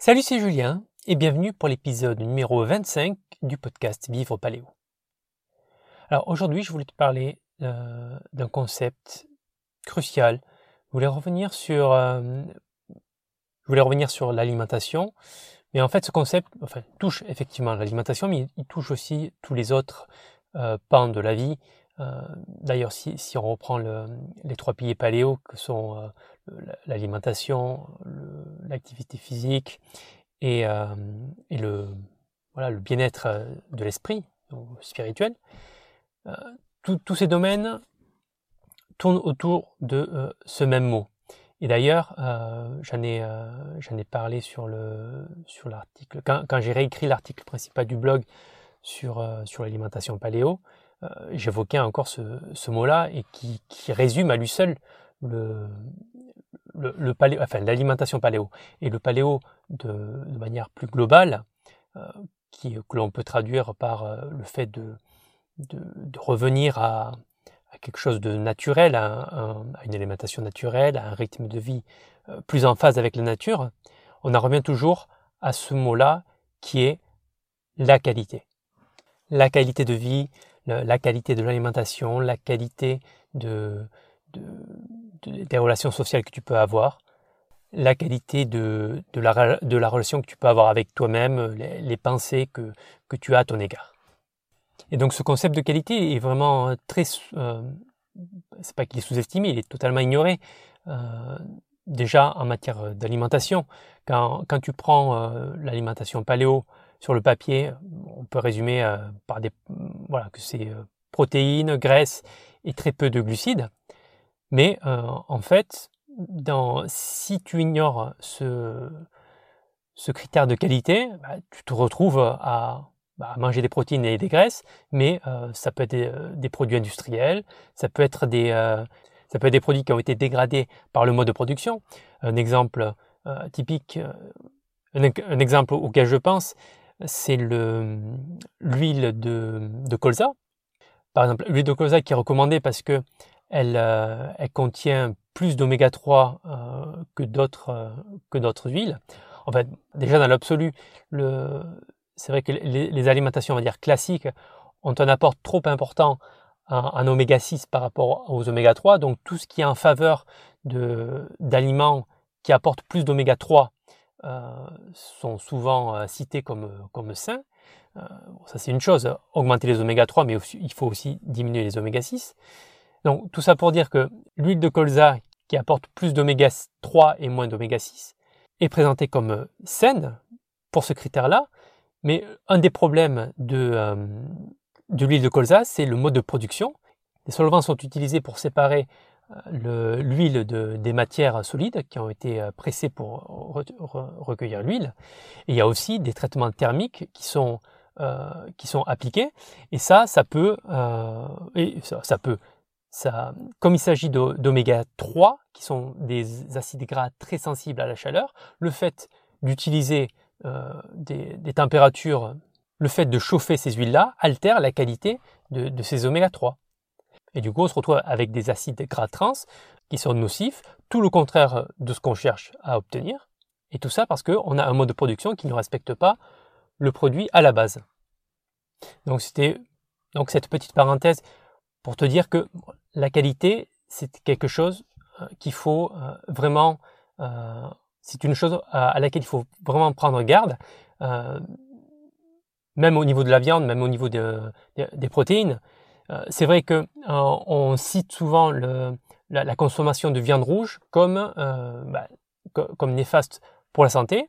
Salut, c'est Julien et bienvenue pour l'épisode numéro 25 du podcast Vivre Paléo. Alors aujourd'hui, je voulais te parler euh, d'un concept crucial. Je voulais revenir sur, euh, je voulais revenir sur l'alimentation, mais en fait, ce concept, touche effectivement l'alimentation, mais il, touche aussi tous les autres euh, pans de la vie. D'ailleurs, si, on reprend le, les trois piliers paléo, que sont l'alimentation, l'activité physique et, euh, le, bien-être euh, de l'esprit, spirituel, euh, tous ces domaines tournent autour de ce même mot. Et d'ailleurs, j'en ai, parlé sur l'article, quand, j'ai réécrit l'article principal du blog sur l'alimentation paléo, j'évoquais encore ce, mot-là et qui, qui, résume à lui seul le, le, paléo, enfin l'alimentation paléo et le paléo de, manière plus globale, euh, qui, que l'on peut traduire par euh, le fait de, de, revenir à, quelque chose de naturel, à, une alimentation naturelle, à un rythme de vie euh, plus en phase avec la nature, on en revient toujours à ce mot-là qui est la qualité. La qualité de vie, la qualité de l'alimentation, la qualité de, des relations sociales que tu peux avoir, la qualité de, la, relation que tu peux avoir avec toi-même, les, pensées que, tu as à ton égard. Et donc ce concept de qualité est vraiment très... Euh, c'est pas qu'il est sous-estimé, il est totalement ignoré. Euh, déjà en matière d'alimentation, quand, tu prends euh, l'alimentation paléo sur le papier, on peut résumer euh, par des... Que c'est euh, protéines, graisses et très peu de glucides. Mais euh, en fait, si tu ignores ce, critère de qualité, bah, tu te retrouves à, bah, manger des protéines et des graisses, mais ça peut être des, produits industriels, ça peut être des, produits qui ont été dégradés par le mode de production. Un exemple typique, un, exemple auquel je pense, c'est l'huile de, colza. Par exemple, l'huile de colza qui est recommandée parce que elle, euh, contient plus d'oméga 3 euh, que d'autres euh, que d'autres huiles. En fait, déjà dans l'absolu, c'est vrai que les, alimentations, classiques, ont un apport trop important en, oméga 6 par rapport aux oméga 3. Donc tout ce qui est en faveur d'aliments qui apportent plus d'oméga 3 euh, sont souvent cités comme comme sains. ça c'est une chose, augmenter les oméga 3, mais il faut aussi diminuer les oméga 6. Donc tout ça pour dire que l'huile de colza qui apporte plus d'oméga 3 et moins d'oméga 6 est présentée comme euh, saine pour ce critère-là, mais un des problèmes de, euh, de l'huile de colza, c'est le mode de production. Les solvants sont utilisés pour séparer euh, l'huile de, des matières solides qui ont été pressées pour recueillir l'huile. Il y a aussi des traitements thermiques qui sont, qui sont appliqués. Et ça, ça peut, et ça, ça peut, ça, comme il s'agit d'oméga 3, qui sont des acides gras très sensibles à la chaleur, le fait d'utiliser euh, des, des, températures, le fait de chauffer ces huiles-là altère la qualité de, de ces oméga 3. Et du coup, on se retrouve avec des acides gras trans qui sont nocifs, tout le contraire de ce qu'on cherche à obtenir. Et tout ça parce qu'on a un mode de production qui ne respecte pas le produit à la base. Donc c'était donc cette petite parenthèse pour te dire que la qualité, c'est quelque chose euh, qu'il faut euh, vraiment, euh, c'est une chose à laquelle il faut vraiment prendre garde, même au niveau de la viande, même au niveau des protéines. C'est vrai que on cite souvent la, consommation de viande rouge comme, bah, comme néfaste pour la santé,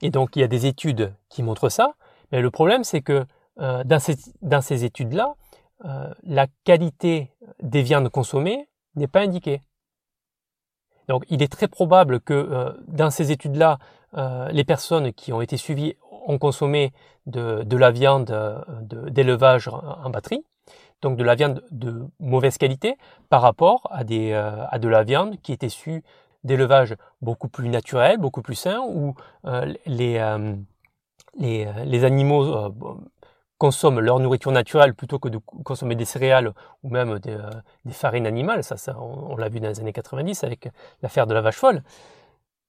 et donc il y a des études qui montrent ça. Mais le problème, c'est que dans ces, études-là, euh, la qualité des viandes consommées n'est pas indiquée. Donc il est très probable que euh, dans ces études-là, euh, les personnes qui ont été suivies ont consommé de la viande d'élevage en batterie, donc de la viande de mauvaise qualité par rapport à, à de la viande qui était issue d'élevage beaucoup plus naturel, beaucoup plus sain, où les, les, les, animaux consomment leur nourriture naturelle plutôt que de consommer des céréales ou même des, euh, farines animales. Ça, ça on, l'a vu dans les années 90 avec l'affaire de la vache folle.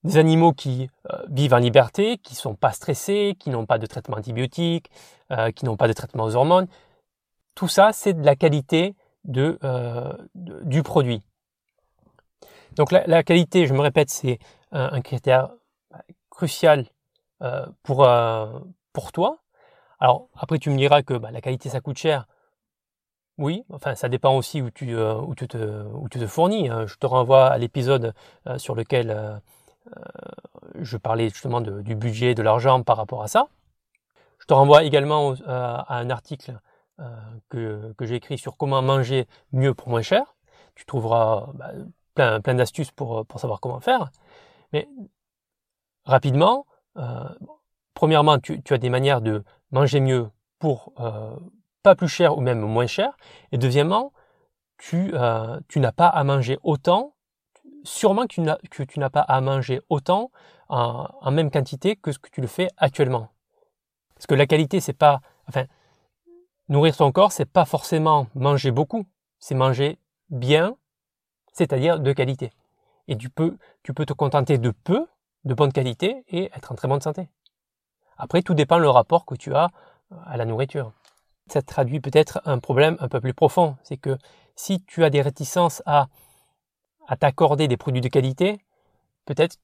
des animaux qui vivent en liberté, qui sont pas stressés, qui n'ont pas de traitement antibiotique, qui n'ont pas de traitement aux hormones. Tout ça, c'est de la qualité de, du produit. Donc la, qualité, je me répète, c'est un, critère crucial pour, pour toi. Alors après, tu me diras que bah, la qualité, ça coûte cher. Oui, enfin ça dépend aussi où tu, euh, te, fournis. Hein. Je te renvoie à l'épisode euh, sur lequel euh, je parlais justement du budget, de l'argent par rapport à ça. Je te renvoie également à un article que, que j'ai écrit sur comment manger mieux pour moins cher. Tu trouveras bah, plein, plein d'astuces pour, pour savoir comment faire. Mais rapidement, premièrement, tu, as des manières de manger mieux pour pas plus cher ou même moins cher. Et deuxièmement, tu, euh, tu n'as pas à manger autant, sûrement que tu n'as, que tu n'as pas à manger autant en, en, même quantité que ce que tu le fais actuellement. Parce que la qualité, c'est pas, enfin, nourrir ton corps, c'est pas forcément manger beaucoup, c'est manger bien, c'est-à-dire de qualité. Et tu peux, tu peux te contenter de peu, de bonne qualité et être en très bonne santé. Après, tout dépend le rapport que tu as à la nourriture ça traduit peut-être un problème un peu plus profond. C'est que si tu as des réticences à, à t'accorder des produits de qualité, peut-être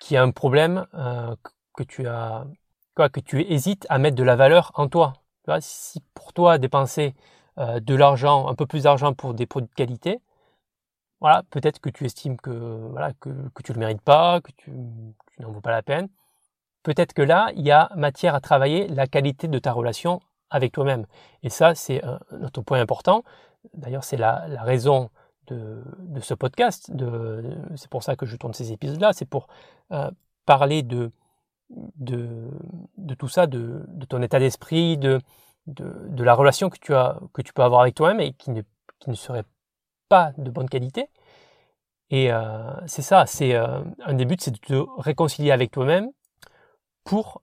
qu'il y a un problème euh, que tu as, quoi, que tu hésites à mettre de la valeur en toi. Si pour toi dépenser euh, de l'argent, un peu plus d'argent pour des produits de qualité, voilà, peut-être que tu estimes que voilà que, tu le mérites pas, que tu, que tu n'en vaut pas la peine. Peut-être que là, il y a matière à travailler la qualité de ta relation avec toi-même. Et ça, c'est un autre point important. D'ailleurs, c'est la, raison de, ce podcast. c'est pour ça que je tourne ces épisodes-là. C'est pour euh, parler de, de, tout ça, de, ton état d'esprit, de, de, la relation que tu, as, que tu peux avoir avec toi-même et qui ne, qui ne serait pas de bonne qualité. Et euh, c'est ça, c'est euh, un des buts, c'est de te réconcilier avec toi-même pour,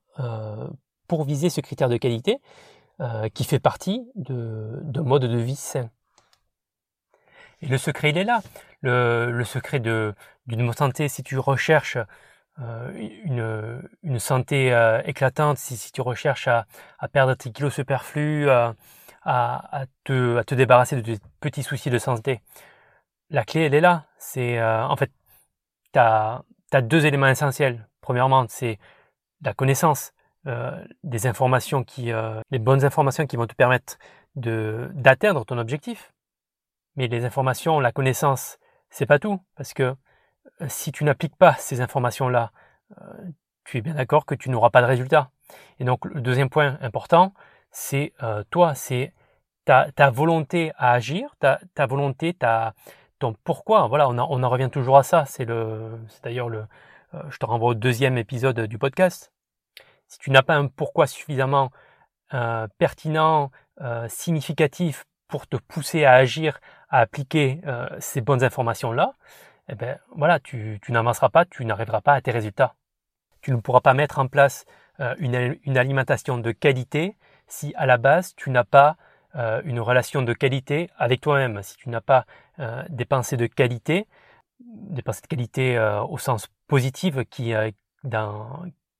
pour viser ce critère de qualité. Euh, qui fait partie de, de mode de vie sain. Et le secret, il est là. Le, le secret d'une bonne santé, si tu recherches euh, une, une, santé euh, éclatante, si, tu recherches à, perdre tes kilos superflus, à, à, te, à te débarrasser de tes petits soucis de santé, la clé, elle est là. C'est en fait, tu as, deux éléments essentiels. Premièrement, c'est la connaissance. Euh, des informations qui, euh, les bonnes informations qui vont te permettre d'atteindre ton objectif. Mais les informations, la connaissance, c'est pas tout, parce que euh, si tu n'appliques pas ces informations-là, tu es bien d'accord que tu n'auras pas de résultat. Et donc le deuxième point important, c'est toi, c'est ta, volonté à agir, ta, volonté, ta, ton pourquoi. Voilà, on, en revient toujours à ça. C'est le, c'est d'ailleurs le, je te renvoie au deuxième épisode du podcast si tu n'as pas un pourquoi suffisamment euh, pertinent, euh, significatif pour te pousser à agir, à appliquer euh, ces bonnes informations-là, eh ben voilà, tu, tu n'avanceras pas, tu n'arriveras pas à tes résultats. Tu ne pourras pas mettre en place une, une, alimentation de qualité si à la base tu n'as pas une relation de qualité avec toi-même, si tu n'as pas des pensées de qualité, des pensées de qualité au sens positif qui,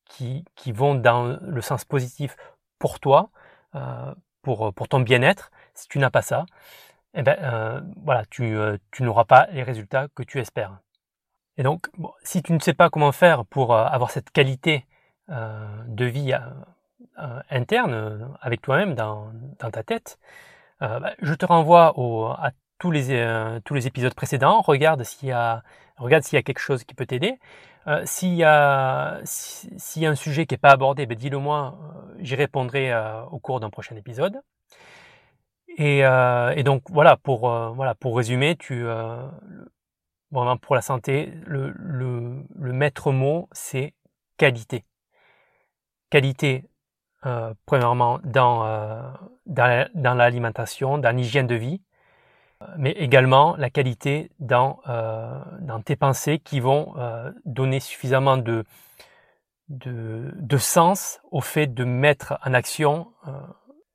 qui, qui vont dans le sens positif pour toi, euh, pour, pour ton bien-être. Si tu n'as pas ça, eh ben, euh, voilà, tu, euh, tu n'auras pas les résultats que tu espères. Et donc, si tu ne sais pas comment faire pour euh, avoir cette qualité de vie interne avec toi-même dans, ta tête, bah, je te renvoie à tous les, épisodes précédents. Regarde s'il y a, quelque chose qui peut t'aider. S'il y, a, a un sujet qui n'est pas abordé, ben dis-le moi, j'y répondrai au cours d'un prochain épisode. Et, et, donc voilà, pour, voilà, pour résumer, tu, vraiment pour la santé, le, le, le maître mot, c'est qualité. Qualité, premièrement, dans, dans, dans l'alimentation, dans l'hygiène de vie, mais également la qualité dans, euh, dans tes pensées qui vont euh, donner suffisamment de, de, de, sens au fait de mettre en action euh,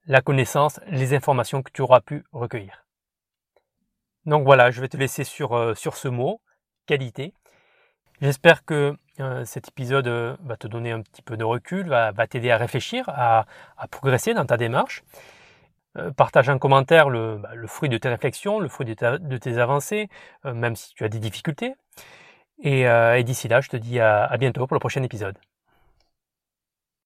la connaissance, les informations que tu auras pu recueillir. Donc voilà, je vais te laisser sur, sur ce mot, qualité. J'espère que cet épisode va te donner un petit peu de recul, va, t'aider à réfléchir, à, progresser dans ta démarche. partage en commentaire le, bah, fruit de tes réflexions, le fruit de, tes avancées, même si tu as des difficultés. Et, d'ici là, je te dis à bientôt pour le prochain épisode.